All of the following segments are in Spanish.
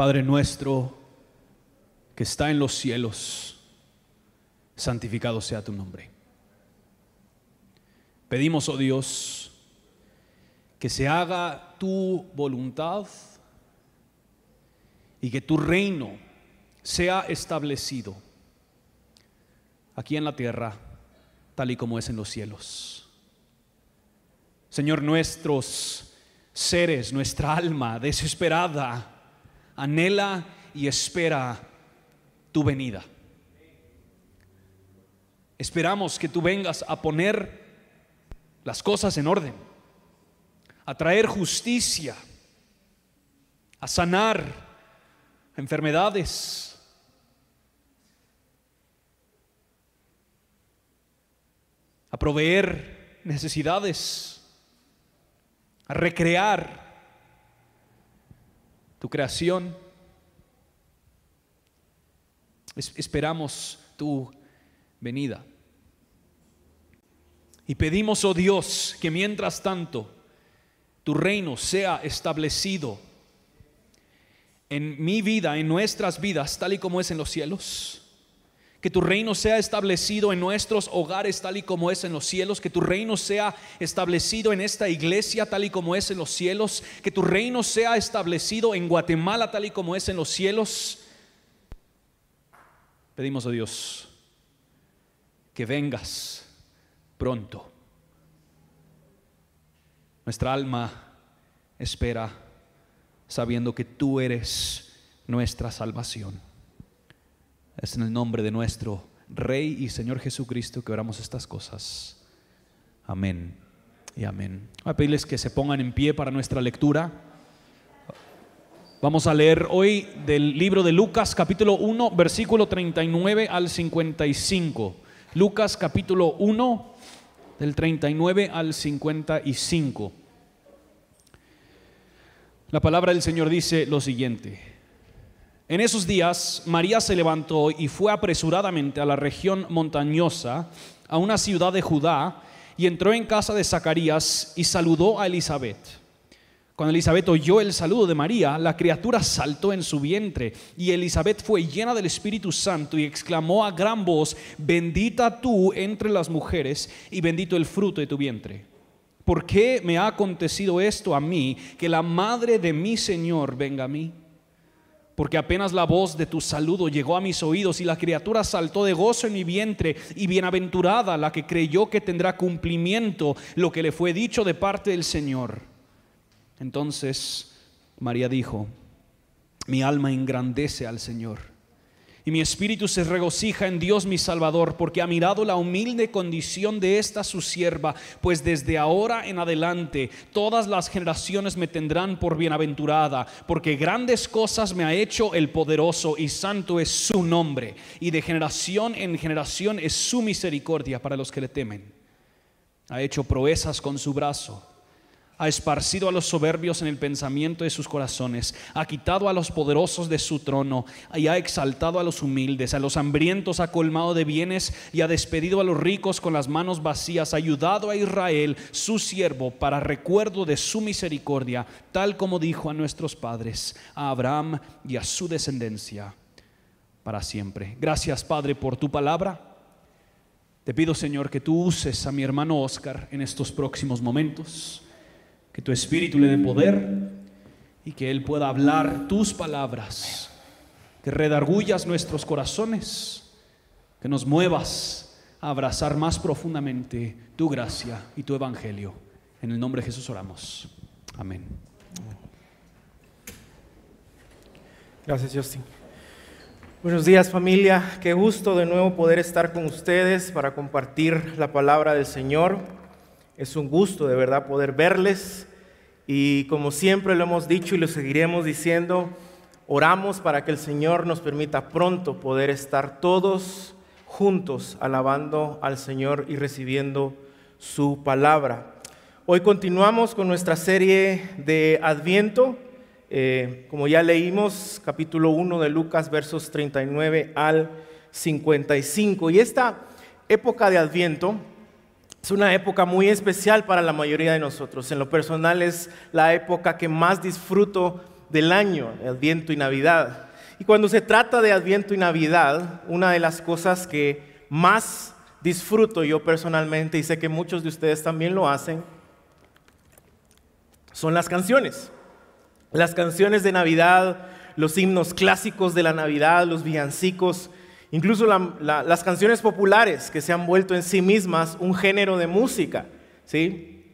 Padre nuestro que está en los cielos, santificado sea tu nombre. Pedimos, oh Dios, que se haga tu voluntad y que tu reino sea establecido aquí en la tierra, tal y como es en los cielos. Señor, nuestros seres, nuestra alma desesperada, anhela y espera tu venida. Esperamos que tú vengas a poner las cosas en orden, a traer justicia, a sanar enfermedades, a proveer necesidades, a recrear tu creación. esperamos tu venida. Y pedimos, oh Dios, que mientras tanto tu reino sea establecido en mi vida, en nuestras vidas, tal y como es en los cielos. Que tu reino sea establecido en nuestros hogares tal y como es en los cielos. Que tu reino sea establecido en esta iglesia tal y como es en los cielos. Que tu reino sea establecido en Guatemala tal y como es en los cielos. Pedimos a Dios que vengas pronto. Nuestra alma espera sabiendo que tú eres nuestra salvación. Es en el nombre de nuestro Rey y Señor Jesucristo que oramos estas cosas. Amén y amén. Voy a pedirles que se pongan en pie para nuestra lectura. Vamos a leer hoy del libro de Lucas capítulo 1 versículo 39 al 55. Lucas capítulo 1 del 39 al 55. La palabra del Señor dice lo siguiente. En esos días María se levantó y fue apresuradamente a la región montañosa, a una ciudad de Judá, y entró en casa de Zacarías y saludó a Elizabeth. Cuando Elizabeth oyó el saludo de María, la criatura saltó en su vientre y Elizabeth fue llena del Espíritu Santo y exclamó a gran voz, bendita tú entre las mujeres y bendito el fruto de tu vientre. ¿Por qué me ha acontecido esto a mí, que la madre de mi Señor venga a mí? Porque apenas la voz de tu saludo llegó a mis oídos y la criatura saltó de gozo en mi vientre y bienaventurada la que creyó que tendrá cumplimiento lo que le fue dicho de parte del Señor. Entonces María dijo, mi alma engrandece al Señor mi espíritu se regocija en Dios mi Salvador, porque ha mirado la humilde condición de esta su sierva, pues desde ahora en adelante todas las generaciones me tendrán por bienaventurada, porque grandes cosas me ha hecho el poderoso y santo es su nombre, y de generación en generación es su misericordia para los que le temen. Ha hecho proezas con su brazo ha esparcido a los soberbios en el pensamiento de sus corazones, ha quitado a los poderosos de su trono y ha exaltado a los humildes, a los hambrientos ha colmado de bienes y ha despedido a los ricos con las manos vacías, ha ayudado a Israel, su siervo, para recuerdo de su misericordia, tal como dijo a nuestros padres, a Abraham y a su descendencia para siempre. Gracias Padre por tu palabra. Te pido Señor que tú uses a mi hermano Oscar en estos próximos momentos que tu espíritu le dé poder y que Él pueda hablar tus palabras, que redargullas nuestros corazones, que nos muevas a abrazar más profundamente tu gracia y tu evangelio. En el nombre de Jesús oramos. Amén. Gracias, Justin. Buenos días familia, qué gusto de nuevo poder estar con ustedes para compartir la palabra del Señor. Es un gusto de verdad poder verles y como siempre lo hemos dicho y lo seguiremos diciendo, oramos para que el Señor nos permita pronto poder estar todos juntos alabando al Señor y recibiendo su palabra. Hoy continuamos con nuestra serie de Adviento. Eh, como ya leímos, capítulo 1 de Lucas, versos 39 al 55. Y esta época de Adviento es una época muy especial para la mayoría de nosotros. En lo personal es la época que más disfruto del año, Adviento y Navidad. Y cuando se trata de Adviento y Navidad, una de las cosas que más disfruto yo personalmente, y sé que muchos de ustedes también lo hacen, son las canciones. Las canciones de Navidad, los himnos clásicos de la Navidad, los villancicos, incluso las canciones populares que se han vuelto en sí mismas un género de música. ¿sí?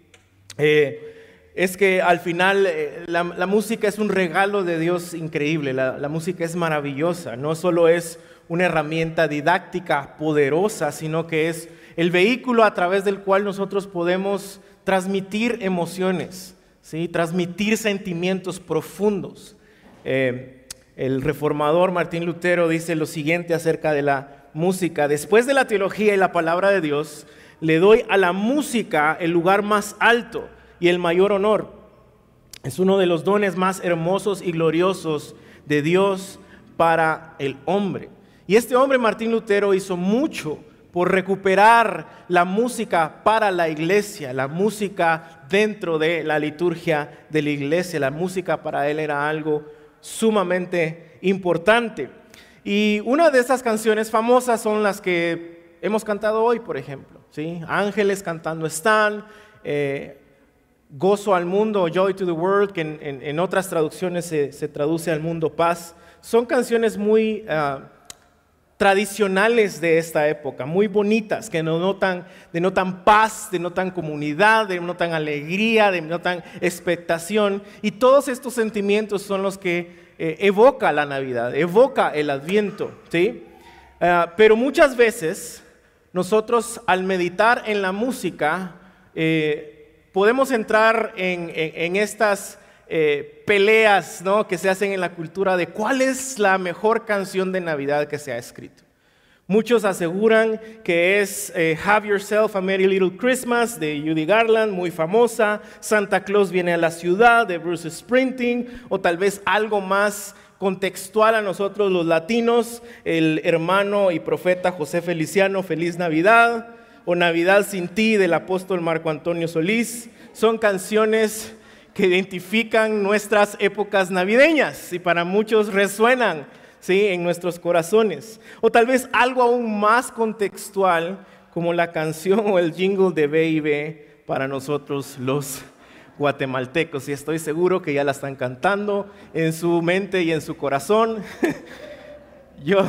Eh, es que al final eh, la, música es un regalo de Dios increíble, la, música es maravillosa, no solo es una herramienta didáctica poderosa, sino que es el vehículo a través del cual nosotros podemos transmitir emociones, ¿sí? transmitir sentimientos profundos. Eh, el reformador Martín Lutero dice lo siguiente acerca de la música. Después de la teología y la palabra de Dios, le doy a la música el lugar más alto y el mayor honor. Es uno de los dones más hermosos y gloriosos de Dios para el hombre. Y este hombre, Martín Lutero, hizo mucho por recuperar la música para la iglesia, la música dentro de la liturgia de la iglesia. La música para él era algo sumamente importante. Y una de esas canciones famosas son las que hemos cantado hoy, por ejemplo. ¿sí? Ángeles cantando están, eh, Gozo al mundo, Joy to the World, que en, otras traducciones se, traduce al mundo paz. Son canciones muy... Ah, tradicionales de esta época, muy bonitas, que denotan, denotan paz, denotan comunidad, denotan alegría, denotan expectación. Y todos estos sentimientos son los que eh, evoca la Navidad, evoca el Adviento. ¿sí? Ah, pero muchas veces nosotros al meditar en la música eh, podemos entrar en, estas... Eh, peleas ¿no? que se hacen en la cultura de cuál es la mejor canción de Navidad que se ha escrito. Muchos aseguran que es eh, Have Yourself a Merry Little Christmas de Judy Garland, muy famosa, Santa Claus viene a la ciudad de Bruce Springsteen, o tal vez algo más contextual a nosotros los latinos, el hermano y profeta José Feliciano, Feliz Navidad, o Navidad sin ti del apóstol Marco Antonio Solís. Son canciones que identifican nuestras épocas navideñas y para muchos resuenan ¿sí? en nuestros corazones. O tal vez algo aún más contextual como la canción o el jingle de Baby para nosotros los guatemaltecos. Y estoy seguro que ya la están cantando en su mente y en su corazón. Yo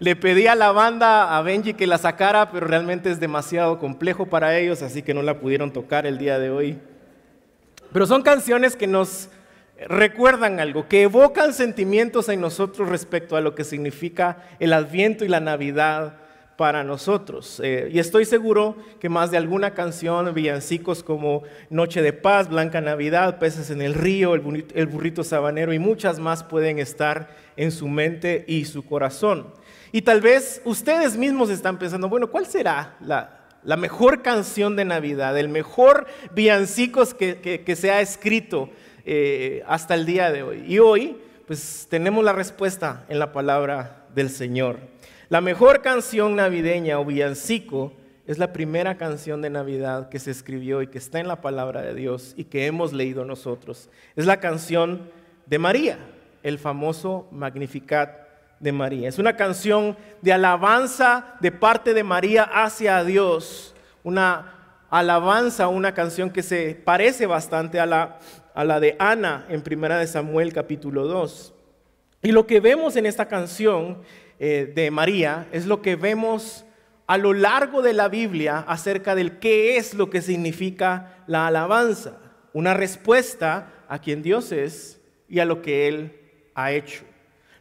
le pedí a la banda, a Benji, que la sacara, pero realmente es demasiado complejo para ellos, así que no la pudieron tocar el día de hoy. Pero son canciones que nos recuerdan algo, que evocan sentimientos en nosotros respecto a lo que significa el Adviento y la Navidad para nosotros. Eh, y estoy seguro que más de alguna canción, villancicos como Noche de Paz, Blanca Navidad, Peces en el Río, el, el burrito sabanero y muchas más pueden estar en su mente y su corazón. Y tal vez ustedes mismos están pensando, bueno, ¿cuál será la, la mejor canción de Navidad, el mejor villancicos que, se ha escrito eh, hasta el día de hoy. Y hoy, pues tenemos la respuesta en la palabra del Señor. La mejor canción navideña o villancico es la primera canción de Navidad que se escribió y que está en la palabra de Dios y que hemos leído nosotros. Es la canción de María, el famoso Magnificat de María. Es una canción de alabanza de parte de María hacia Dios. Una alabanza, una canción que se parece bastante a la, a la de Ana en Primera de Samuel capítulo 2. Y lo que vemos en esta canción eh, de María es lo que vemos a lo largo de la Biblia acerca del qué es lo que significa la alabanza. Una respuesta a quien Dios es y a lo que Él ha hecho.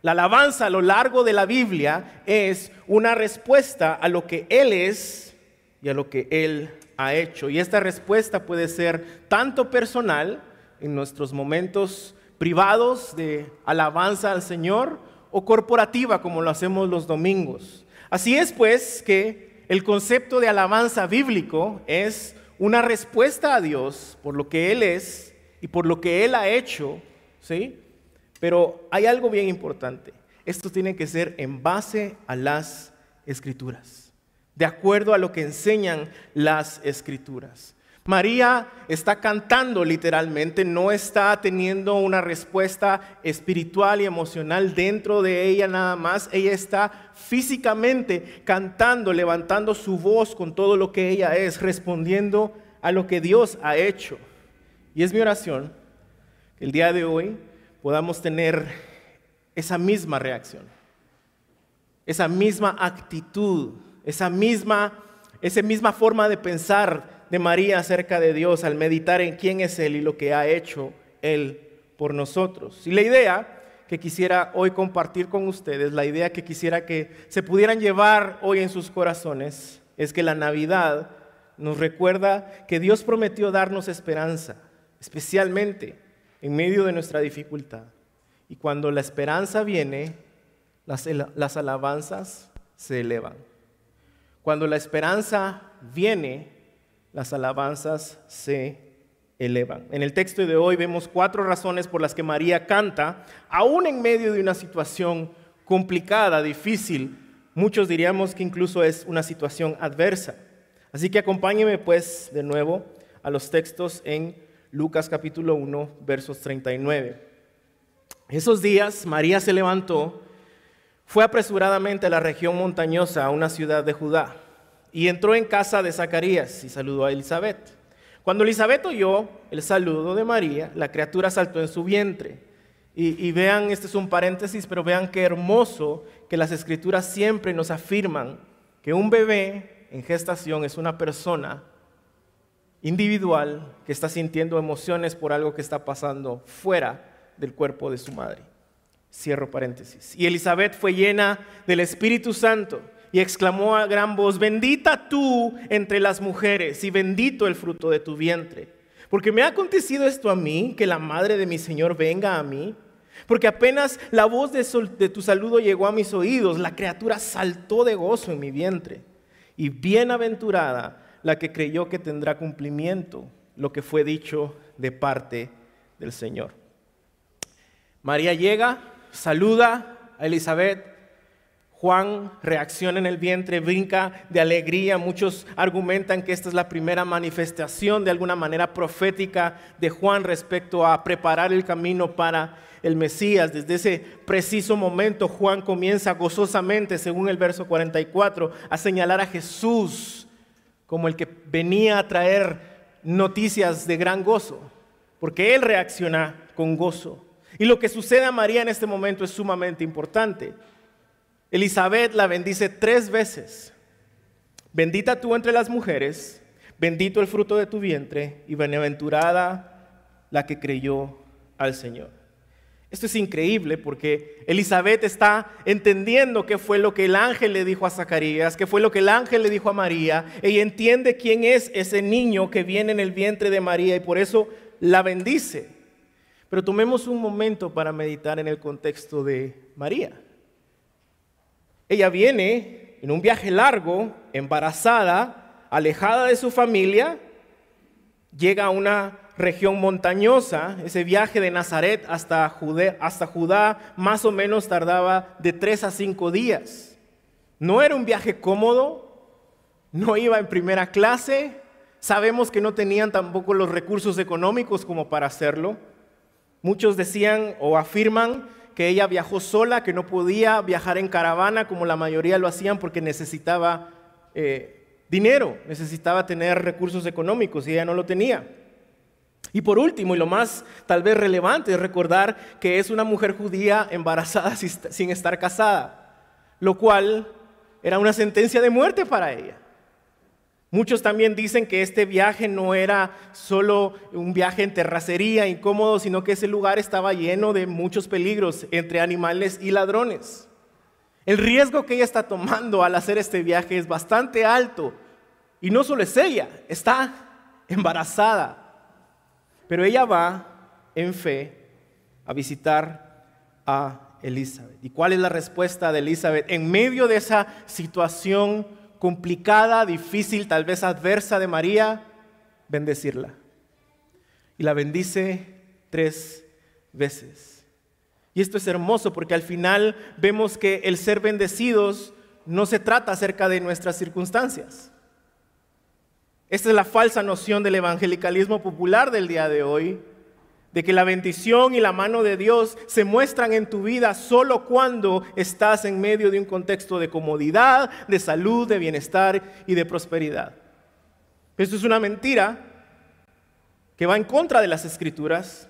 La alabanza a lo largo de la Biblia es una respuesta a lo que Él es y a lo que Él ha hecho. Y esta respuesta puede ser tanto personal, en nuestros momentos privados de alabanza al Señor, o corporativa, como lo hacemos los domingos. Así es pues que el concepto de alabanza bíblico es una respuesta a Dios por lo que Él es y por lo que Él ha hecho, ¿sí? Pero hay algo bien importante. Esto tiene que ser en base a las escrituras, de acuerdo a lo que enseñan las escrituras. María está cantando literalmente, no está teniendo una respuesta espiritual y emocional dentro de ella nada más. Ella está físicamente cantando, levantando su voz con todo lo que ella es, respondiendo a lo que Dios ha hecho. Y es mi oración el día de hoy podamos tener esa misma reacción, esa misma actitud, esa misma, esa misma forma de pensar de María acerca de Dios al meditar en quién es Él y lo que ha hecho Él por nosotros. Y la idea que quisiera hoy compartir con ustedes, la idea que quisiera que se pudieran llevar hoy en sus corazones, es que la Navidad nos recuerda que Dios prometió darnos esperanza, especialmente en medio de nuestra dificultad. Y cuando la esperanza viene, las, alabanzas se elevan. Cuando la esperanza viene, las alabanzas se elevan. En el texto de hoy vemos cuatro razones por las que María canta, aún en medio de una situación complicada, difícil. Muchos diríamos que incluso es una situación adversa. Así que acompáñeme pues de nuevo a los textos en Lucas capítulo 1, versos 39. Esos días María se levantó, fue apresuradamente a la región montañosa, a una ciudad de Judá y entró en casa de Zacarías y saludó a Elizabeth. Cuando Elizabeth oyó el saludo de María, la criatura saltó en su vientre. Y, vean, este es un paréntesis, pero vean qué hermoso que las escrituras siempre nos afirman que un bebé en gestación es una persona individual que está sintiendo emociones por algo que está pasando fuera del cuerpo de su madre. Cierro paréntesis. Y Elizabeth fue llena del Espíritu Santo y exclamó a gran voz, bendita tú entre las mujeres y bendito el fruto de tu vientre. Porque me ha acontecido esto a mí, que la madre de mi Señor venga a mí. Porque apenas la voz de, de tu saludo llegó a mis oídos, la criatura saltó de gozo en mi vientre. Y bienaventurada la que creyó que tendrá cumplimiento lo que fue dicho de parte del Señor. María llega, saluda a Elizabeth, Juan reacciona en el vientre, brinca de alegría. Muchos argumentan que esta es la primera manifestación de alguna manera profética de Juan respecto a preparar el camino para el Mesías. Desde ese preciso momento Juan comienza gozosamente, según el verso 44, a señalar a Jesús como el que venía a traer noticias de gran gozo, porque él reacciona con gozo. Y lo que sucede a María en este momento es sumamente importante. Elizabeth la bendice tres veces. Bendita tú entre las mujeres, bendito el fruto de tu vientre y bienaventurada la que creyó al Señor. Esto es increíble porque Elizabeth está entendiendo qué fue lo que el ángel le dijo a Zacarías, qué fue lo que el ángel le dijo a María. Ella entiende quién es ese niño que viene en el vientre de María y por eso la bendice. Pero tomemos un momento para meditar en el contexto de María. Ella viene en un viaje largo, embarazada, alejada de su familia, llega a una región montañosa, ese viaje de Nazaret hasta, hasta Judá más o menos tardaba de tres a cinco días. No era un viaje cómodo, no iba en primera clase, sabemos que no tenían tampoco los recursos económicos como para hacerlo. Muchos decían o afirman que ella viajó sola, que no podía viajar en caravana como la mayoría lo hacían porque necesitaba eh, dinero, necesitaba tener recursos económicos y ella no lo tenía. Y por último, y lo más tal vez relevante, es recordar que es una mujer judía embarazada sin estar casada, lo cual era una sentencia de muerte para ella. Muchos también dicen que este viaje no era solo un viaje en terracería incómodo, sino que ese lugar estaba lleno de muchos peligros entre animales y ladrones. El riesgo que ella está tomando al hacer este viaje es bastante alto. Y no solo es ella, está embarazada. Pero ella va en fe a visitar a Elizabeth. ¿Y cuál es la respuesta de Elizabeth en medio de esa situación? complicada, difícil, tal vez adversa de María, bendecirla. Y la bendice tres veces. Y esto es hermoso porque al final vemos que el ser bendecidos no se trata acerca de nuestras circunstancias. Esta es la falsa noción del evangelicalismo popular del día de hoy, de que la bendición y la mano de Dios se muestran en tu vida solo cuando estás en medio de un contexto de comodidad, de salud, de bienestar y de prosperidad. Esto es una mentira que va en contra de las escrituras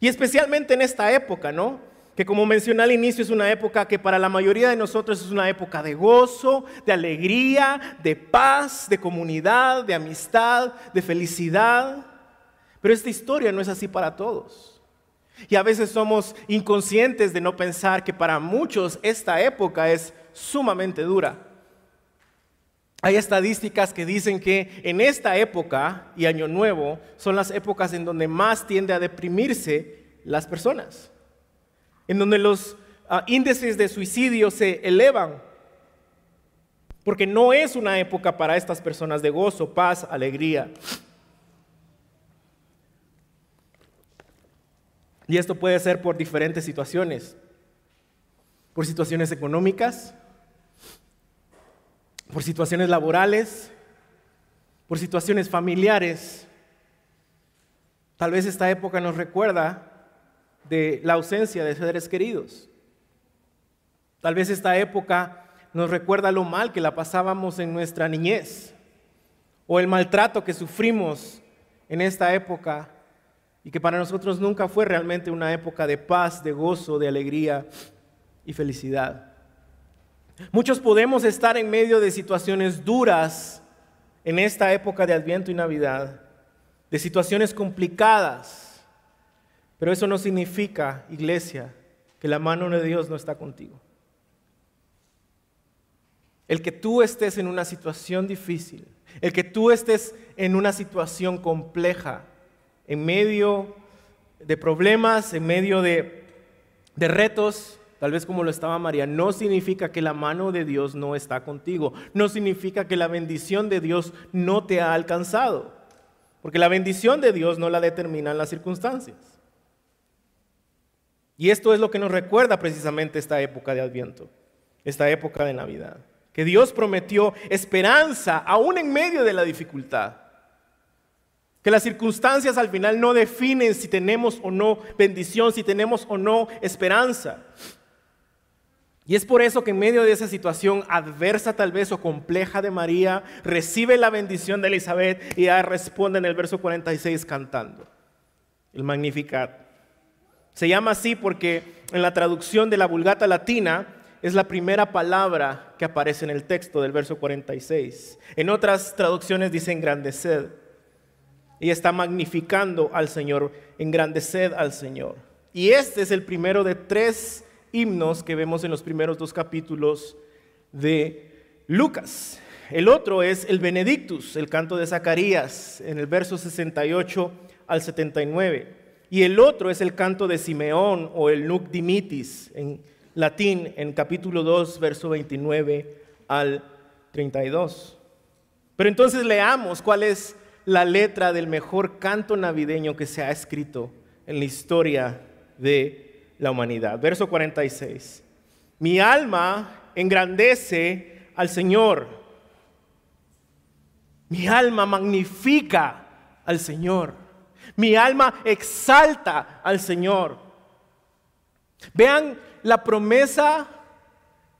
y especialmente en esta época, ¿no? Que como mencioné al inicio es una época que para la mayoría de nosotros es una época de gozo, de alegría, de paz, de comunidad, de amistad, de felicidad. Pero esta historia no es así para todos. Y a veces somos inconscientes de no pensar que para muchos esta época es sumamente dura. Hay estadísticas que dicen que en esta época y Año Nuevo son las épocas en donde más tiende a deprimirse las personas, en donde los ah, índices de suicidio se elevan, porque no es una época para estas personas de gozo, paz, alegría. Y esto puede ser por diferentes situaciones. Por situaciones económicas, por situaciones laborales, por situaciones familiares. Tal vez esta época nos recuerda de la ausencia de seres queridos. Tal vez esta época nos recuerda lo mal que la pasábamos en nuestra niñez o el maltrato que sufrimos en esta época y que para nosotros nunca fue realmente una época de paz, de gozo, de alegría y felicidad. Muchos podemos estar en medio de situaciones duras en esta época de Adviento y Navidad, de situaciones complicadas, pero eso no significa, iglesia, que la mano de Dios no está contigo. El que tú estés en una situación difícil, el que tú estés en una situación compleja, en medio de problemas, en medio de, retos, tal vez como lo estaba María, no significa que la mano de Dios no está contigo, no significa que la bendición de Dios no te ha alcanzado, porque la bendición de Dios no la determinan las circunstancias. Y esto es lo que nos recuerda precisamente esta época de Adviento, esta época de Navidad, que Dios prometió esperanza aún en medio de la dificultad. Que las circunstancias al final no definen si tenemos o no bendición, si tenemos o no esperanza. Y es por eso que en medio de esa situación adversa tal vez o compleja de María, recibe la bendición de Elizabeth y responde en el verso 46 cantando el Magnificat. Se llama así porque en la traducción de la Vulgata Latina es la primera palabra que aparece en el texto del verso 46. En otras traducciones dice engrandecer. Y está magnificando al Señor, engrandeced al Señor. Y este es el primero de tres himnos que vemos en los primeros dos capítulos de Lucas. El otro es el Benedictus, el canto de Zacarías, en el verso 68 al 79. Y el otro es el canto de Simeón o el Nuc Dimitis, en latín, en capítulo 2, verso 29 al 32. Pero entonces leamos cuál es la letra del mejor canto navideño que se ha escrito en la historia de la humanidad. Verso 46. Mi alma engrandece al Señor. Mi alma magnifica al Señor. Mi alma exalta al Señor. Vean la promesa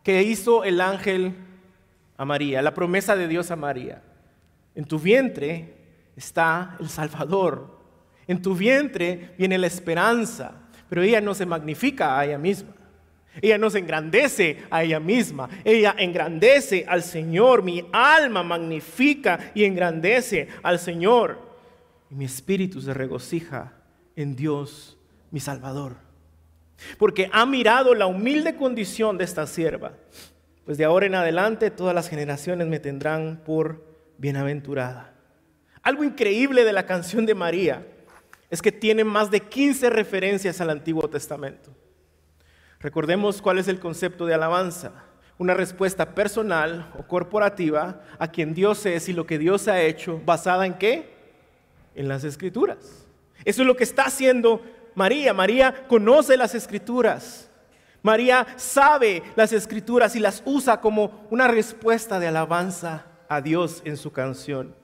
que hizo el ángel a María, la promesa de Dios a María. En tu vientre está el Salvador. En tu vientre viene la esperanza, pero ella no se magnifica a ella misma. Ella no se engrandece a ella misma. Ella engrandece al Señor. Mi alma magnifica y engrandece al Señor. Mi espíritu se regocija en Dios, mi Salvador. Porque ha mirado la humilde condición de esta sierva. Pues de ahora en adelante todas las generaciones me tendrán por bienaventurada. Algo increíble de la canción de María es que tiene más de 15 referencias al Antiguo Testamento. Recordemos cuál es el concepto de alabanza. Una respuesta personal o corporativa a quien Dios es y lo que Dios ha hecho, basada en qué? En las escrituras. Eso es lo que está haciendo María. María conoce las escrituras. María sabe las escrituras y las usa como una respuesta de alabanza a Dios en su canción.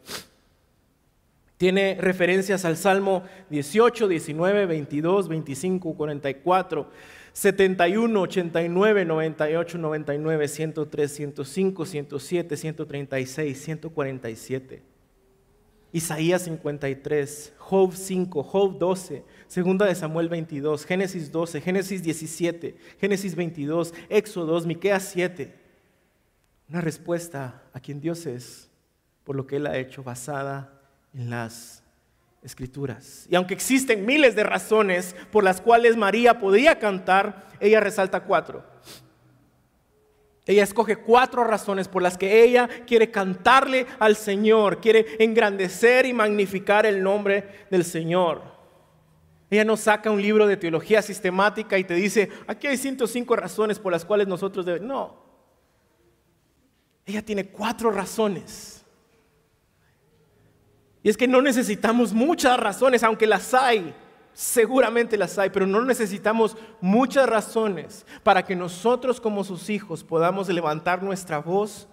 Tiene referencias al Salmo 18, 19, 22, 25, 44, 71, 89, 98, 99, 103, 105, 107, 136, 147. Isaías 53, Job 5, Job 12, Segunda de Samuel 22, Génesis 12, Génesis 17, Génesis 22, Éxodo 2, Miqueas 7. Una respuesta a quien Dios es por lo que Él ha hecho basada en las escrituras. Y aunque existen miles de razones por las cuales María podía cantar, ella resalta cuatro. Ella escoge cuatro razones por las que ella quiere cantarle al Señor, quiere engrandecer y magnificar el nombre del Señor. Ella no saca un libro de teología sistemática y te dice, aquí hay 105 razones por las cuales nosotros debemos. No. Ella tiene cuatro razones. Y es que no necesitamos muchas razones, aunque las hay. Seguramente las hay, pero no necesitamos muchas razones para que nosotros como sus hijos podamos levantar nuestra voz,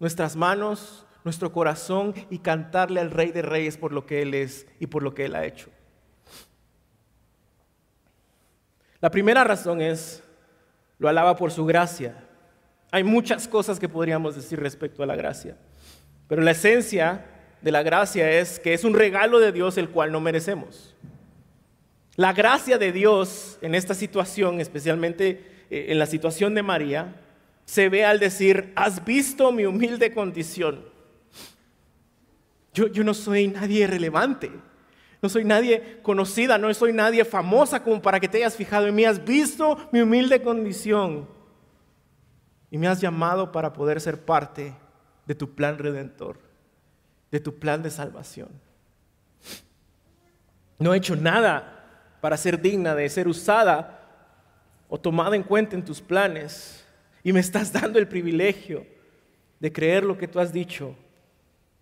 nuestras manos, nuestro corazón y cantarle al Rey de Reyes por lo que Él es y por lo que Él ha hecho. La primera razón es, lo alaba por su gracia. Hay muchas cosas que podríamos decir respecto a la gracia, pero la esencia de la gracia es que es un regalo de Dios el cual no merecemos. La gracia de Dios en esta situación, especialmente eh, en la situación de María, se ve al decir, has visto mi humilde condición. Yo, yo, no soy nadie relevante, no soy nadie conocida, no soy nadie famosa como para que te hayas fijado en mí. Has visto mi humilde condición y me has llamado para poder ser parte de tu plan redentor, de tu plan de salvación. No he hecho nada para ser digna de ser usada o tomada en cuenta en tus planes. Y me estás dando el privilegio de creer lo que tú has dicho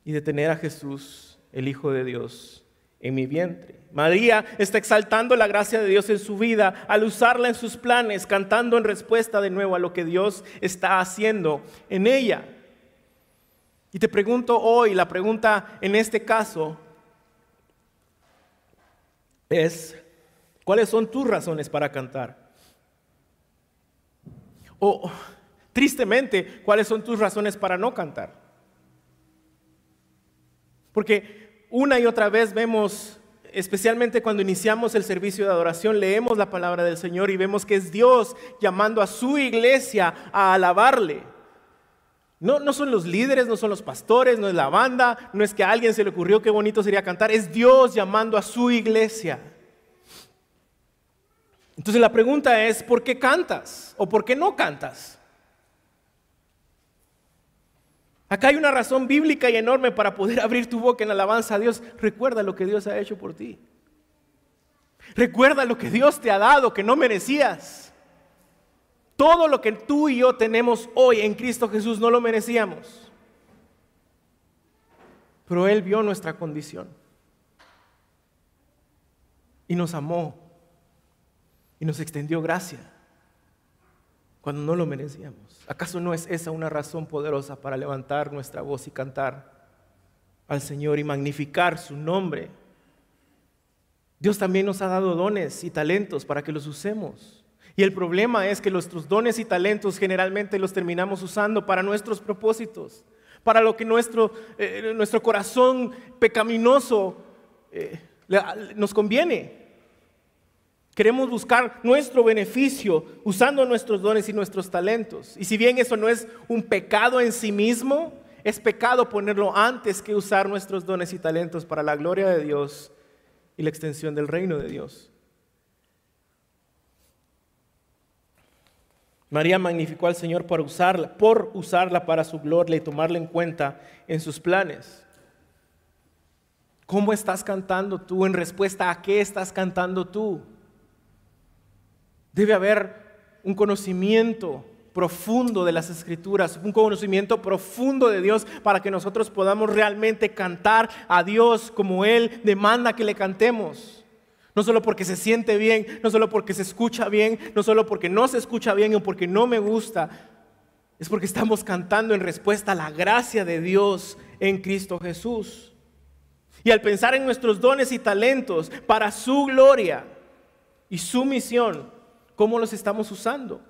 y de tener a Jesús, el Hijo de Dios, en mi vientre. María está exaltando la gracia de Dios en su vida al usarla en sus planes, cantando en respuesta de nuevo a lo que Dios está haciendo en ella. Y te pregunto hoy, la pregunta en este caso es, ¿Cuáles son tus razones para cantar? O, tristemente, ¿cuáles son tus razones para no cantar? Porque una y otra vez vemos, especialmente cuando iniciamos el servicio de adoración, leemos la palabra del Señor y vemos que es Dios llamando a su iglesia a alabarle. No, no son los líderes, no son los pastores, no es la banda, no es que a alguien se le ocurrió qué bonito sería cantar, es Dios llamando a su iglesia. Entonces la pregunta es, ¿por qué cantas o por qué no cantas? Acá hay una razón bíblica y enorme para poder abrir tu boca en alabanza a Dios. Recuerda lo que Dios ha hecho por ti. Recuerda lo que Dios te ha dado que no merecías. Todo lo que tú y yo tenemos hoy en Cristo Jesús no lo merecíamos. Pero Él vio nuestra condición y nos amó y nos extendió gracia cuando no lo merecíamos. ¿Acaso no es esa una razón poderosa para levantar nuestra voz y cantar al Señor y magnificar su nombre? Dios también nos ha dado dones y talentos para que los usemos. Y el problema es que nuestros dones y talentos generalmente los terminamos usando para nuestros propósitos, para lo que nuestro, eh, nuestro corazón pecaminoso eh, nos conviene. Queremos buscar nuestro beneficio usando nuestros dones y nuestros talentos. Y si bien eso no es un pecado en sí mismo, es pecado ponerlo antes que usar nuestros dones y talentos para la gloria de Dios y la extensión del reino de Dios. María magnificó al Señor por usarla, por usarla para su gloria y tomarla en cuenta en sus planes. ¿Cómo estás cantando tú? En respuesta a qué estás cantando tú? Debe haber un conocimiento profundo de las escrituras, un conocimiento profundo de Dios para que nosotros podamos realmente cantar a Dios como Él demanda que le cantemos. No solo porque se siente bien, no solo porque se escucha bien, no solo porque no se escucha bien o porque no me gusta, es porque estamos cantando en respuesta a la gracia de Dios en Cristo Jesús. Y al pensar en nuestros dones y talentos para su gloria y su misión, ¿cómo los estamos usando?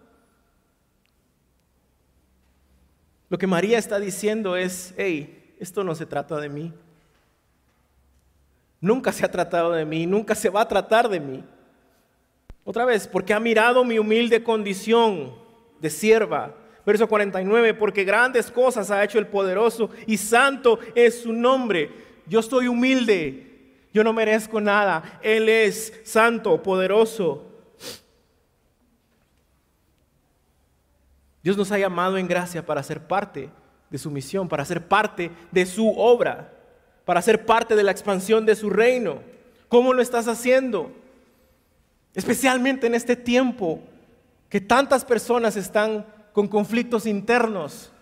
Lo que María está diciendo es, hey, esto no se trata de mí. Nunca se ha tratado de mí, nunca se va a tratar de mí. Otra vez, porque ha mirado mi humilde condición de sierva. Verso 49, porque grandes cosas ha hecho el poderoso y santo es su nombre. Yo estoy humilde, yo no merezco nada. Él es santo, poderoso. Dios nos ha llamado en gracia para ser parte de su misión, para ser parte de su obra, para ser parte de la expansión de su reino. ¿Cómo lo estás haciendo? Especialmente en este tiempo que tantas personas están con conflictos internos,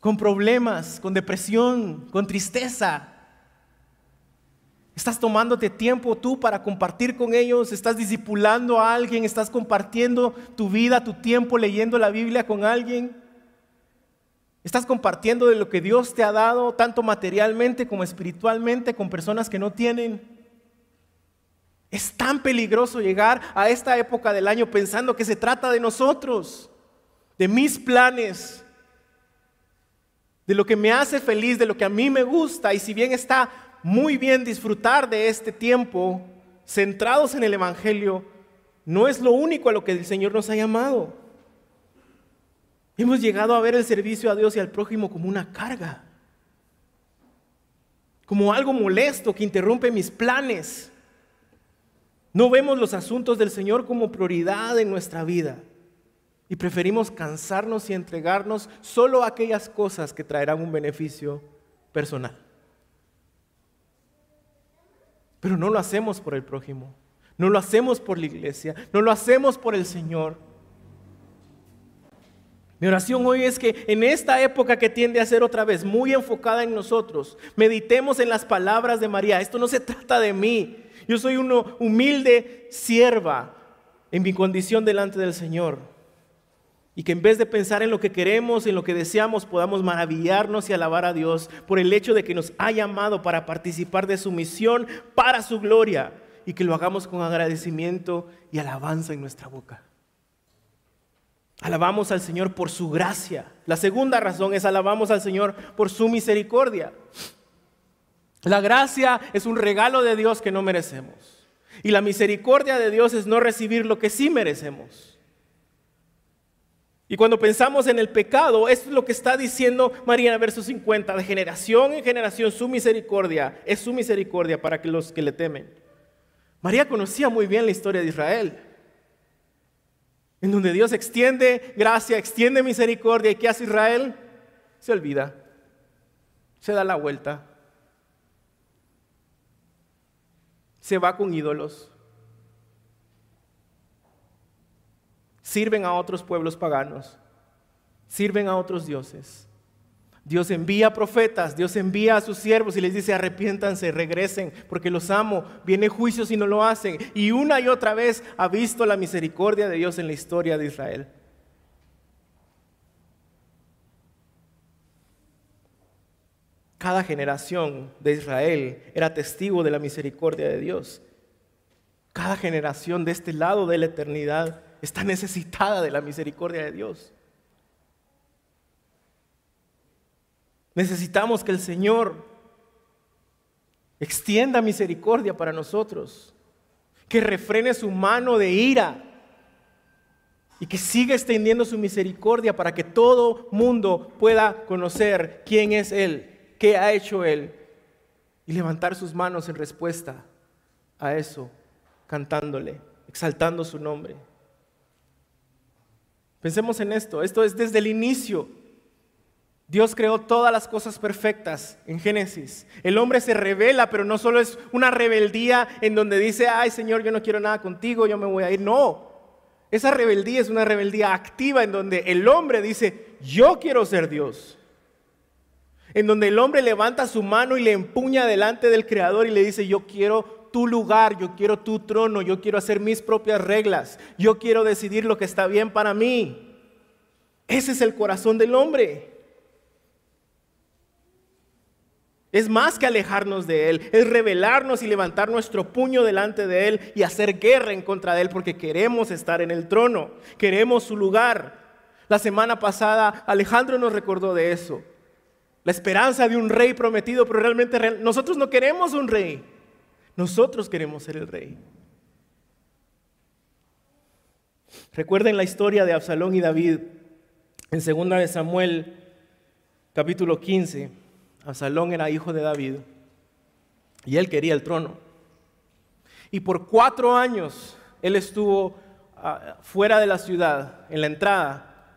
con problemas, con depresión, con tristeza. Estás tomándote tiempo tú para compartir con ellos, estás discipulando a alguien, estás compartiendo tu vida, tu tiempo leyendo la Biblia con alguien. Estás compartiendo de lo que Dios te ha dado, tanto materialmente como espiritualmente, con personas que no tienen. Es tan peligroso llegar a esta época del año pensando que se trata de nosotros, de mis planes, de lo que me hace feliz, de lo que a mí me gusta. Y si bien está muy bien disfrutar de este tiempo centrados en el Evangelio, no es lo único a lo que el Señor nos ha llamado. Hemos llegado a ver el servicio a Dios y al prójimo como una carga, como algo molesto que interrumpe mis planes. No vemos los asuntos del Señor como prioridad en nuestra vida y preferimos cansarnos y entregarnos solo a aquellas cosas que traerán un beneficio personal. Pero no lo hacemos por el prójimo, no lo hacemos por la iglesia, no lo hacemos por el Señor. Mi oración hoy es que en esta época que tiende a ser otra vez muy enfocada en nosotros, meditemos en las palabras de María. Esto no se trata de mí. Yo soy una humilde sierva en mi condición delante del Señor. Y que en vez de pensar en lo que queremos, en lo que deseamos, podamos maravillarnos y alabar a Dios por el hecho de que nos ha llamado para participar de su misión para su gloria y que lo hagamos con agradecimiento y alabanza en nuestra boca. Alabamos al Señor por su gracia. La segunda razón es alabamos al Señor por su misericordia. La gracia es un regalo de Dios que no merecemos. Y la misericordia de Dios es no recibir lo que sí merecemos. Y cuando pensamos en el pecado, esto es lo que está diciendo María en verso 50, de generación en generación su misericordia, es su misericordia para que los que le temen. María conocía muy bien la historia de Israel, en donde Dios extiende gracia, extiende misericordia, ¿y qué hace Israel? Se olvida, se da la vuelta, se va con ídolos. Sirven a otros pueblos paganos, sirven a otros dioses. Dios envía profetas, Dios envía a sus siervos y les dice, arrepiéntanse, regresen, porque los amo. Viene juicio si no lo hacen. Y una y otra vez ha visto la misericordia de Dios en la historia de Israel. Cada generación de Israel era testigo de la misericordia de Dios. Cada generación de este lado de la eternidad está necesitada de la misericordia de Dios. Necesitamos que el Señor extienda misericordia para nosotros, que refrene su mano de ira y que siga extendiendo su misericordia para que todo mundo pueda conocer quién es Él, qué ha hecho Él y levantar sus manos en respuesta a eso, cantándole, exaltando su nombre. Pensemos en esto, esto es desde el inicio. Dios creó todas las cosas perfectas en Génesis. El hombre se revela, pero no solo es una rebeldía en donde dice, ay Señor, yo no quiero nada contigo, yo me voy a ir. No, esa rebeldía es una rebeldía activa en donde el hombre dice, yo quiero ser Dios. En donde el hombre levanta su mano y le empuña delante del Creador y le dice, yo quiero tu lugar, yo quiero tu trono, yo quiero hacer mis propias reglas, yo quiero decidir lo que está bien para mí. Ese es el corazón del hombre. Es más que alejarnos de Él, es rebelarnos y levantar nuestro puño delante de Él y hacer guerra en contra de Él porque queremos estar en el trono, queremos su lugar. La semana pasada Alejandro nos recordó de eso, la esperanza de un rey prometido, pero realmente nosotros no queremos un rey, nosotros queremos ser el rey. Recuerden la historia de Absalón y David en 2 de Samuel capítulo 15. Absalón era hijo de David y él quería el trono. Y por cuatro años él estuvo ah, fuera de la ciudad, en la entrada.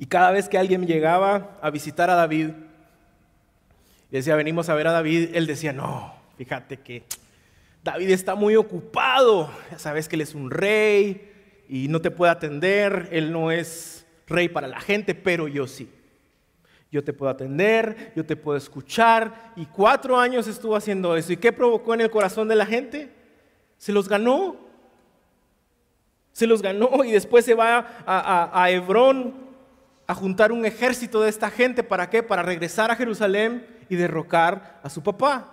Y cada vez que alguien llegaba a visitar a David, y decía, venimos a ver a David, él decía, no, fíjate que David está muy ocupado, ya sabes que él es un rey y no te puede atender, él no es rey para la gente, pero yo sí. Yo te puedo atender, yo te puedo escuchar. Y cuatro años estuvo haciendo eso. ¿Y qué provocó en el corazón de la gente? Se los ganó. Se los ganó y después se va a, a Hebrón a juntar un ejército de esta gente. ¿Para qué? Para regresar a Jerusalén y derrocar a su papá.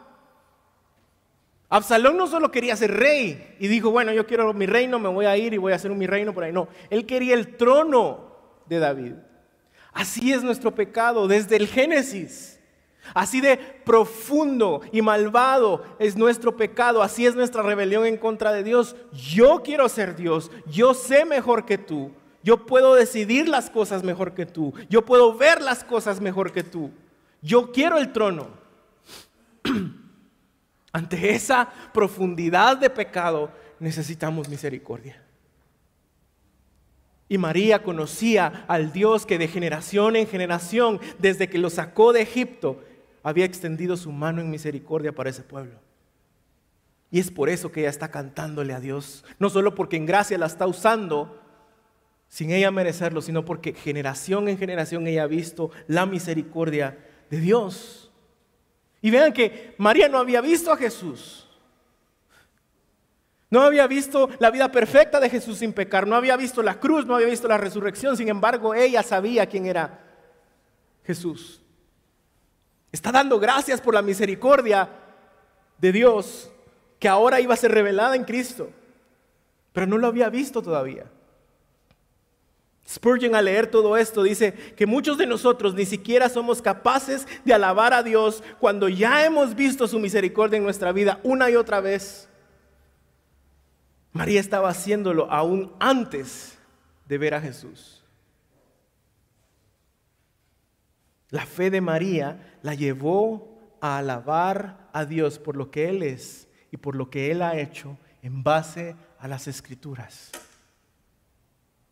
Absalón no solo quería ser rey y dijo, bueno, yo quiero mi reino, me voy a ir y voy a hacer mi reino por ahí. No, él quería el trono de David. Así es nuestro pecado desde el Génesis. Así de profundo y malvado es nuestro pecado, así es nuestra rebelión en contra de Dios. Yo quiero ser Dios, yo sé mejor que tú, yo puedo decidir las cosas mejor que tú, yo puedo ver las cosas mejor que tú. Yo quiero el trono. Ante esa profundidad de pecado necesitamos misericordia. Y María conocía al Dios que de generación en generación, desde que lo sacó de Egipto, había extendido su mano en misericordia para ese pueblo. Y es por eso que ella está cantándole a Dios. No solo porque en gracia la está usando sin ella merecerlo, sino porque generación en generación ella ha visto la misericordia de Dios. Y vean que María no había visto a Jesús. No había visto la vida perfecta de Jesús sin pecar. No había visto la cruz, no había visto la resurrección. Sin embargo, ella sabía quién era Jesús. Está dando gracias por la misericordia de Dios que ahora iba a ser revelada en Cristo. Pero no lo había visto todavía. Spurgeon al leer todo esto dice que muchos de nosotros ni siquiera somos capaces de alabar a Dios cuando ya hemos visto su misericordia en nuestra vida una y otra vez. María estaba haciéndolo aún antes de ver a Jesús. La fe de María la llevó a alabar a Dios por lo que Él es y por lo que Él ha hecho en base a las escrituras.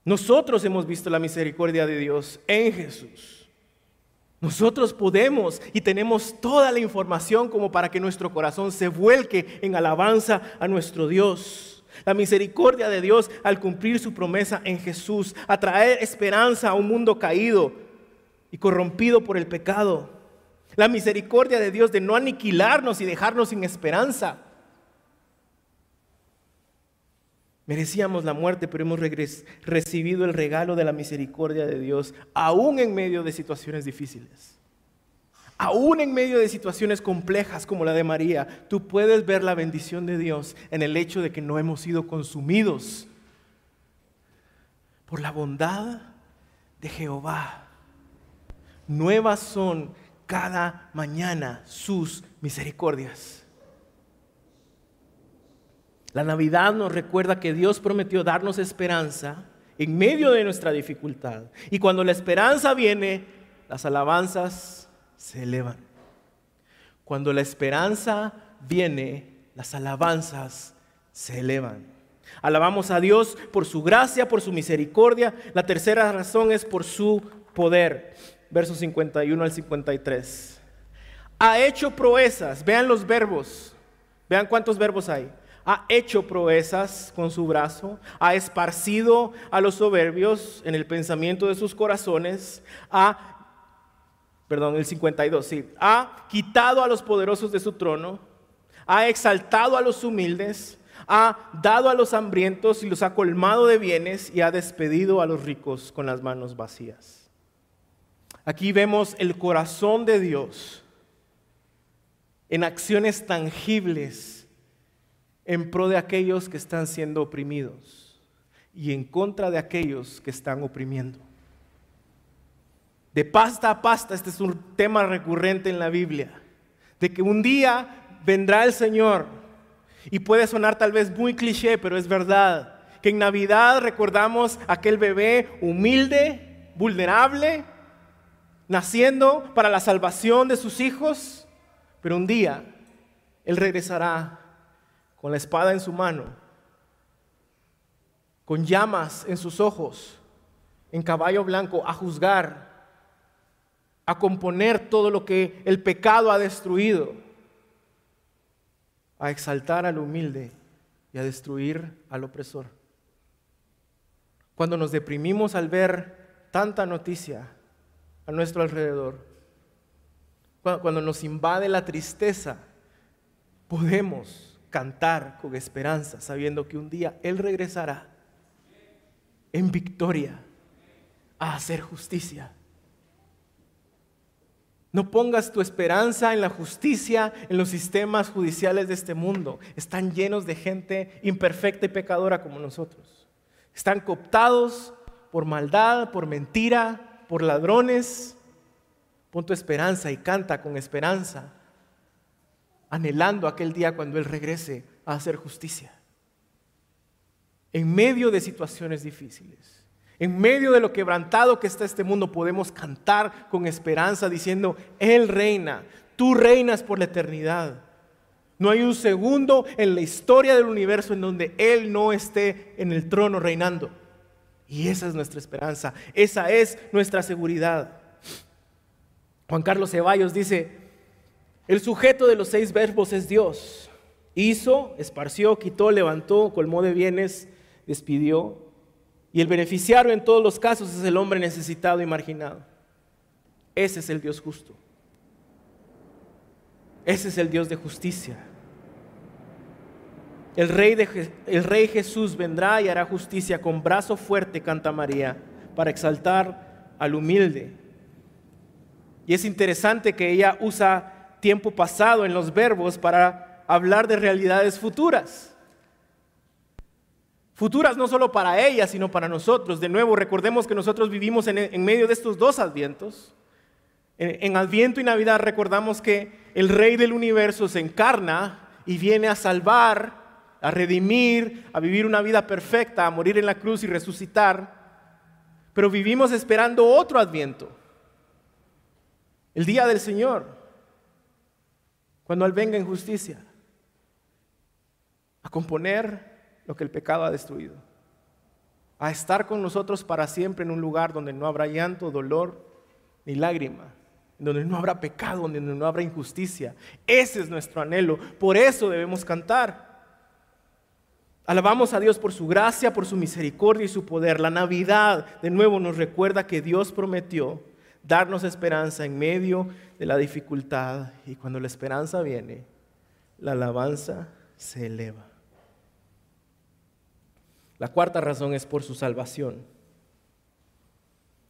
Nosotros hemos visto la misericordia de Dios en Jesús. Nosotros podemos y tenemos toda la información como para que nuestro corazón se vuelque en alabanza a nuestro Dios. La misericordia de Dios al cumplir su promesa en Jesús, a traer esperanza a un mundo caído y corrompido por el pecado. La misericordia de Dios de no aniquilarnos y dejarnos sin esperanza Merecíamos la muerte, pero hemos recibido el regalo de la misericordia de Dios, aún en medio de situaciones difíciles. Aún en medio de situaciones complejas como la de María, tú puedes ver la bendición de Dios en el hecho de que no hemos sido consumidos por la bondad de Jehová. Nuevas son cada mañana sus misericordias. La Navidad nos recuerda que Dios prometió darnos esperanza en medio de nuestra dificultad. Y cuando la esperanza viene, las alabanzas se elevan. Cuando la esperanza viene, las alabanzas se elevan. Alabamos a Dios por su gracia, por su misericordia. La tercera razón es por su poder. Versos 51 al 53. Ha hecho proezas. Vean los verbos. Vean cuántos verbos hay ha hecho proezas con su brazo, ha esparcido a los soberbios en el pensamiento de sus corazones, ha, perdón, el 52, sí, ha quitado a los poderosos de su trono, ha exaltado a los humildes, Ha dado a los hambrientos y los ha colmado de bienes y ha despedido a los ricos con las manos vacías. Aquí vemos el corazón de Dios en acciones tangibles en pro de aquellos que están siendo oprimidos y en contra de aquellos que están oprimiendo. De pasta a pasta, este es un tema recurrente en la Biblia, de que un día vendrá el Señor y puede sonar tal vez muy cliché, pero es verdad, que en Navidad recordamos aquel bebé humilde, vulnerable, naciendo para la salvación de sus hijos, pero un día Él regresará con la espada en su mano, con llamas en sus ojos, en caballo blanco, a juzgar a componer todo lo que el pecado ha destruido, a exaltar al humilde y a destruir al opresor. Cuando nos deprimimos al ver tanta noticia a nuestro alrededor, cuando nos invade la tristeza, podemos cantar con esperanza, sabiendo que un día Él regresará en victoria a hacer justicia no pongas tu esperanza en la justicia, en los sistemas judiciales de este mundo. Están llenos de gente imperfecta y pecadora como nosotros. Están cooptados por maldad, por mentira, por ladrones. Pon tu esperanza y canta con esperanza, anhelando aquel día cuando Él regrese a hacer justicia. En medio de situaciones difíciles. En medio de lo quebrantado que está este mundo, podemos cantar con esperanza diciendo, Él reina, tú reinas por la eternidad. No hay un segundo en la historia del universo en donde Él no esté en el trono reinando. Y esa es nuestra esperanza, esa es nuestra seguridad. Juan Carlos Ceballos dice, el sujeto de los seis verbos es Dios. Hizo, esparció, quitó, levantó, colmó de bienes, despidió y el beneficiario en todos los casos es el hombre necesitado y marginado. Ese es el Dios justo. Ese es el Dios de justicia. El rey, de, el rey Jesús vendrá y hará justicia con brazo fuerte, canta María, para exaltar al humilde. Y es interesante que ella usa tiempo pasado en los verbos para hablar de realidades futuras futuras no solo para ella, sino para nosotros. De nuevo, recordemos que nosotros vivimos en, medio de estos dos advientos. En, en Adviento y Navidad recordamos que el Rey del universo se encarna y viene a salvar, a redimir, a vivir una vida perfecta, a morir en la cruz y resucitar. Pero vivimos esperando otro adviento, el día del Señor, cuando Él venga en justicia, a componer lo que el pecado ha destruido. A estar con nosotros para siempre en un lugar donde no habrá llanto, dolor ni lágrima, donde no habrá pecado, donde no habrá injusticia. Ese es nuestro anhelo. Por eso debemos cantar. Alabamos a Dios por su gracia, por su misericordia y su poder. La Navidad de nuevo nos recuerda que Dios prometió darnos esperanza en medio de la dificultad y cuando la esperanza viene, la alabanza se eleva. La cuarta razón es por su salvación.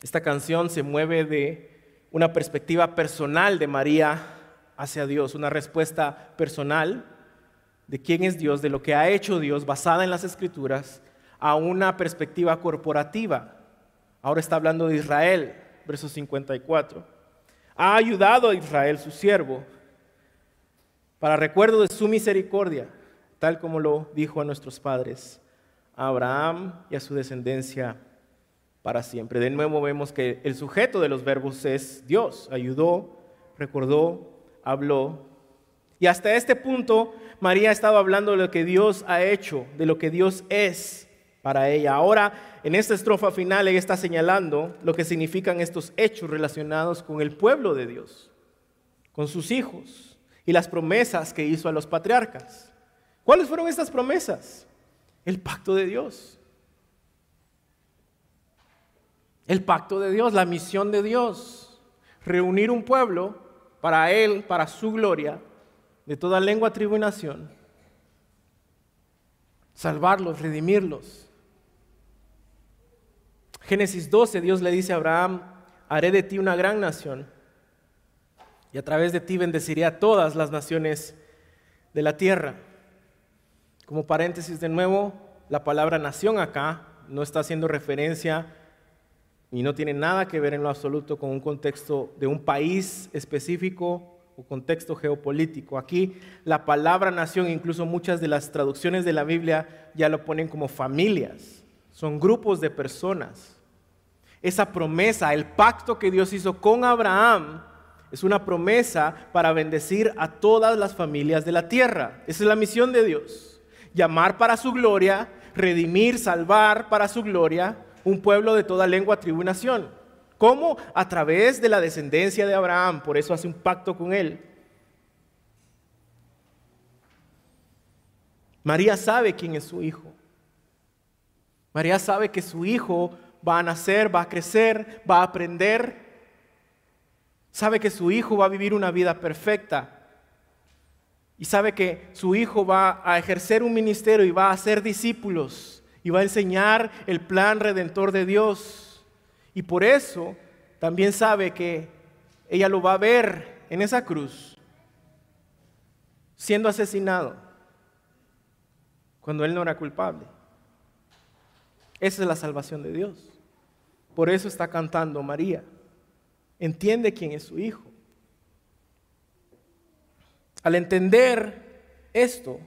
Esta canción se mueve de una perspectiva personal de María hacia Dios, una respuesta personal de quién es Dios, de lo que ha hecho Dios basada en las escrituras, a una perspectiva corporativa. Ahora está hablando de Israel, verso 54. Ha ayudado a Israel, su siervo, para recuerdo de su misericordia, tal como lo dijo a nuestros padres a Abraham y a su descendencia para siempre. De nuevo vemos que el sujeto de los verbos es Dios. Ayudó, recordó, habló. Y hasta este punto María ha estado hablando de lo que Dios ha hecho, de lo que Dios es para ella. Ahora, en esta estrofa final, ella está señalando lo que significan estos hechos relacionados con el pueblo de Dios, con sus hijos y las promesas que hizo a los patriarcas. ¿Cuáles fueron estas promesas? El pacto de Dios. El pacto de Dios, la misión de Dios. Reunir un pueblo para Él, para su gloria, de toda lengua, tribu y nación. salvarlos, redimirlos. Génesis 12, Dios le dice a Abraham, haré de ti una gran nación y a través de ti bendeciré a todas las naciones de la tierra. Como paréntesis de nuevo, la palabra nación acá no está haciendo referencia y no tiene nada que ver en lo absoluto con un contexto de un país específico o contexto geopolítico. Aquí la palabra nación, incluso muchas de las traducciones de la Biblia ya lo ponen como familias, son grupos de personas. Esa promesa, el pacto que Dios hizo con Abraham, es una promesa para bendecir a todas las familias de la tierra. Esa es la misión de Dios. Llamar para su gloria, redimir, salvar para su gloria un pueblo de toda lengua, tribu y nación. ¿Cómo? A través de la descendencia de Abraham. Por eso hace un pacto con él. María sabe quién es su hijo. María sabe que su hijo va a nacer, va a crecer, va a aprender Sabe que su hijo va a vivir una vida perfecta. Y sabe que su hijo va a ejercer un ministerio y va a hacer discípulos y va a enseñar el plan redentor de Dios. Y por eso también sabe que ella lo va a ver en esa cruz, siendo asesinado, cuando él no era culpable. Esa es la salvación de Dios. Por eso está cantando María entiende quién es su hijo. Al entender esto,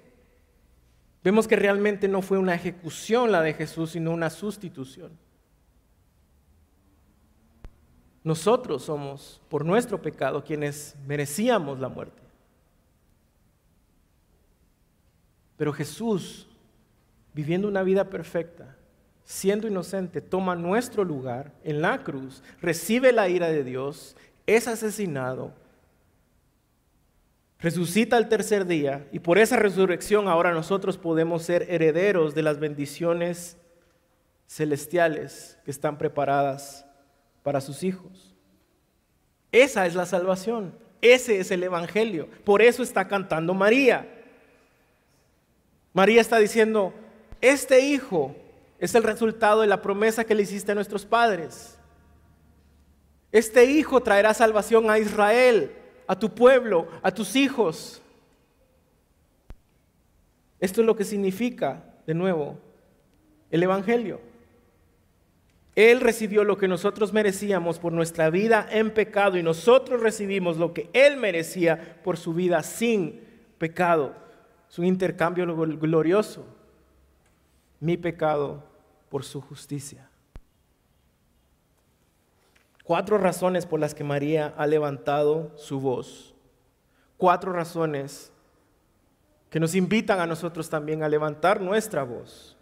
vemos que realmente no fue una ejecución la de Jesús, sino una sustitución. Nosotros somos, por nuestro pecado, quienes merecíamos la muerte. Pero Jesús, viviendo una vida perfecta, siendo inocente, toma nuestro lugar en la cruz, recibe la ira de Dios, es asesinado, resucita al tercer día y por esa resurrección ahora nosotros podemos ser herederos de las bendiciones celestiales que están preparadas para sus hijos. Esa es la salvación, ese es el Evangelio, por eso está cantando María. María está diciendo, este hijo es el resultado de la promesa que le hiciste a nuestros padres. Este hijo traerá salvación a Israel, a tu pueblo, a tus hijos. Esto es lo que significa, de nuevo, el Evangelio. Él recibió lo que nosotros merecíamos por nuestra vida en pecado y nosotros recibimos lo que Él merecía por su vida sin pecado. Es un intercambio glorioso. Mi pecado por su justicia. Cuatro razones por las que María ha levantado su voz. Cuatro razones que nos invitan a nosotros también a levantar nuestra voz.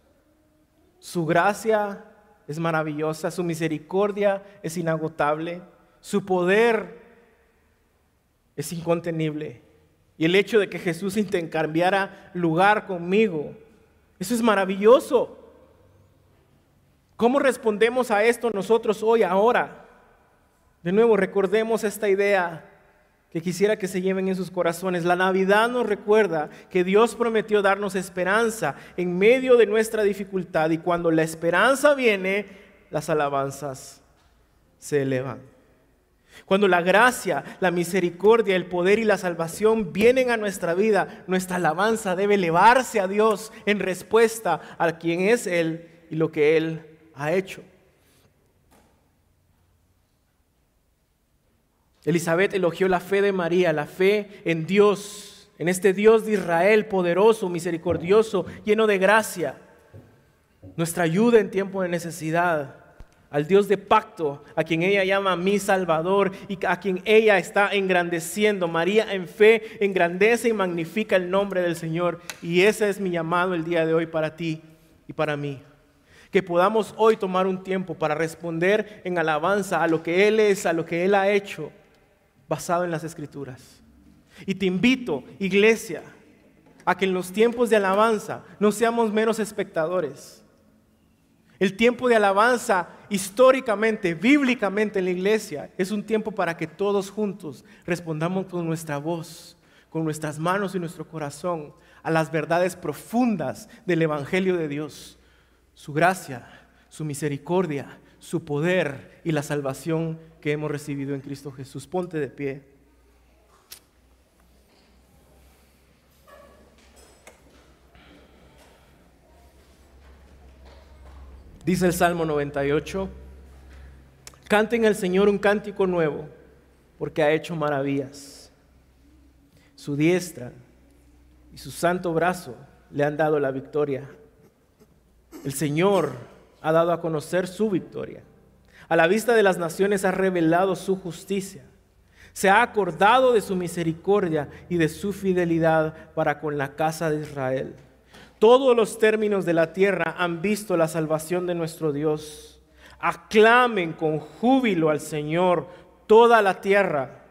Su gracia es maravillosa, su misericordia es inagotable, su poder es incontenible. Y el hecho de que Jesús intercambiara lugar conmigo, eso es maravilloso. ¿Cómo respondemos a esto nosotros hoy, ahora? De nuevo, recordemos esta idea que quisiera que se lleven en sus corazones. La Navidad nos recuerda que Dios prometió darnos esperanza en medio de nuestra dificultad y cuando la esperanza viene, las alabanzas se elevan. Cuando la gracia, la misericordia, el poder y la salvación vienen a nuestra vida, nuestra alabanza debe elevarse a Dios en respuesta a quien es Él y lo que Él ha hecho. Elizabeth elogió la fe de María, la fe en Dios, en este Dios de Israel poderoso, misericordioso, lleno de gracia, nuestra ayuda en tiempo de necesidad, al Dios de pacto, a quien ella llama mi Salvador y a quien ella está engrandeciendo. María en fe engrandece y magnifica el nombre del Señor. Y ese es mi llamado el día de hoy para ti y para mí que podamos hoy tomar un tiempo para responder en alabanza a lo que Él es, a lo que Él ha hecho, basado en las Escrituras. Y te invito, iglesia, a que en los tiempos de alabanza no seamos meros espectadores. El tiempo de alabanza históricamente, bíblicamente en la iglesia, es un tiempo para que todos juntos respondamos con nuestra voz, con nuestras manos y nuestro corazón a las verdades profundas del Evangelio de Dios, su gracia, su misericordia, su poder y la salvación que hemos recibido en Cristo Jesús. Ponte de pie. Dice el Salmo 98, canten al Señor un cántico nuevo, porque ha hecho maravillas. Su diestra y su santo brazo le han dado la victoria. El Señor ha dado a conocer su victoria. A la vista de las naciones ha revelado su justicia. Se ha acordado de su misericordia y de su fidelidad para con la casa de Israel. Todos los términos de la tierra han visto la salvación de nuestro Dios. Aclamen con júbilo al Señor toda la tierra.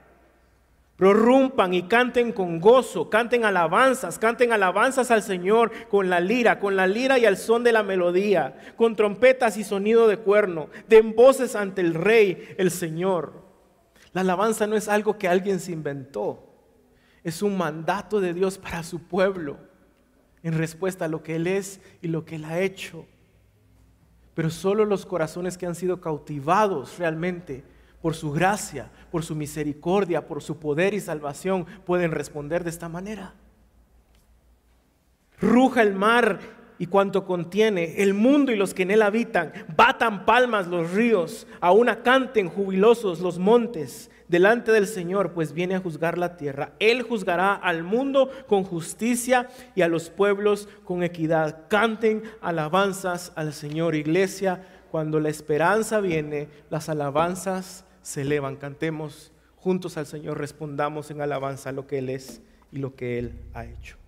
Prorrumpan y canten con gozo, canten alabanzas, canten alabanzas al Señor con la lira, con la lira y al son de la melodía, con trompetas y sonido de cuerno, den voces ante el Rey, el Señor. La alabanza no es algo que alguien se inventó, es un mandato de Dios para su pueblo en respuesta a lo que Él es y lo que Él ha hecho. Pero solo los corazones que han sido cautivados realmente por su gracia, por su misericordia, por su poder y salvación pueden responder de esta manera. Ruja el mar y cuanto contiene, el mundo y los que en él habitan, batan palmas los ríos, aún canten jubilosos los montes delante del Señor, pues viene a juzgar la tierra. Él juzgará al mundo con justicia y a los pueblos con equidad. Canten alabanzas al Señor, iglesia. Cuando la esperanza viene, las alabanzas se elevan. Cantemos juntos al Señor, respondamos en alabanza lo que Él es y lo que Él ha hecho.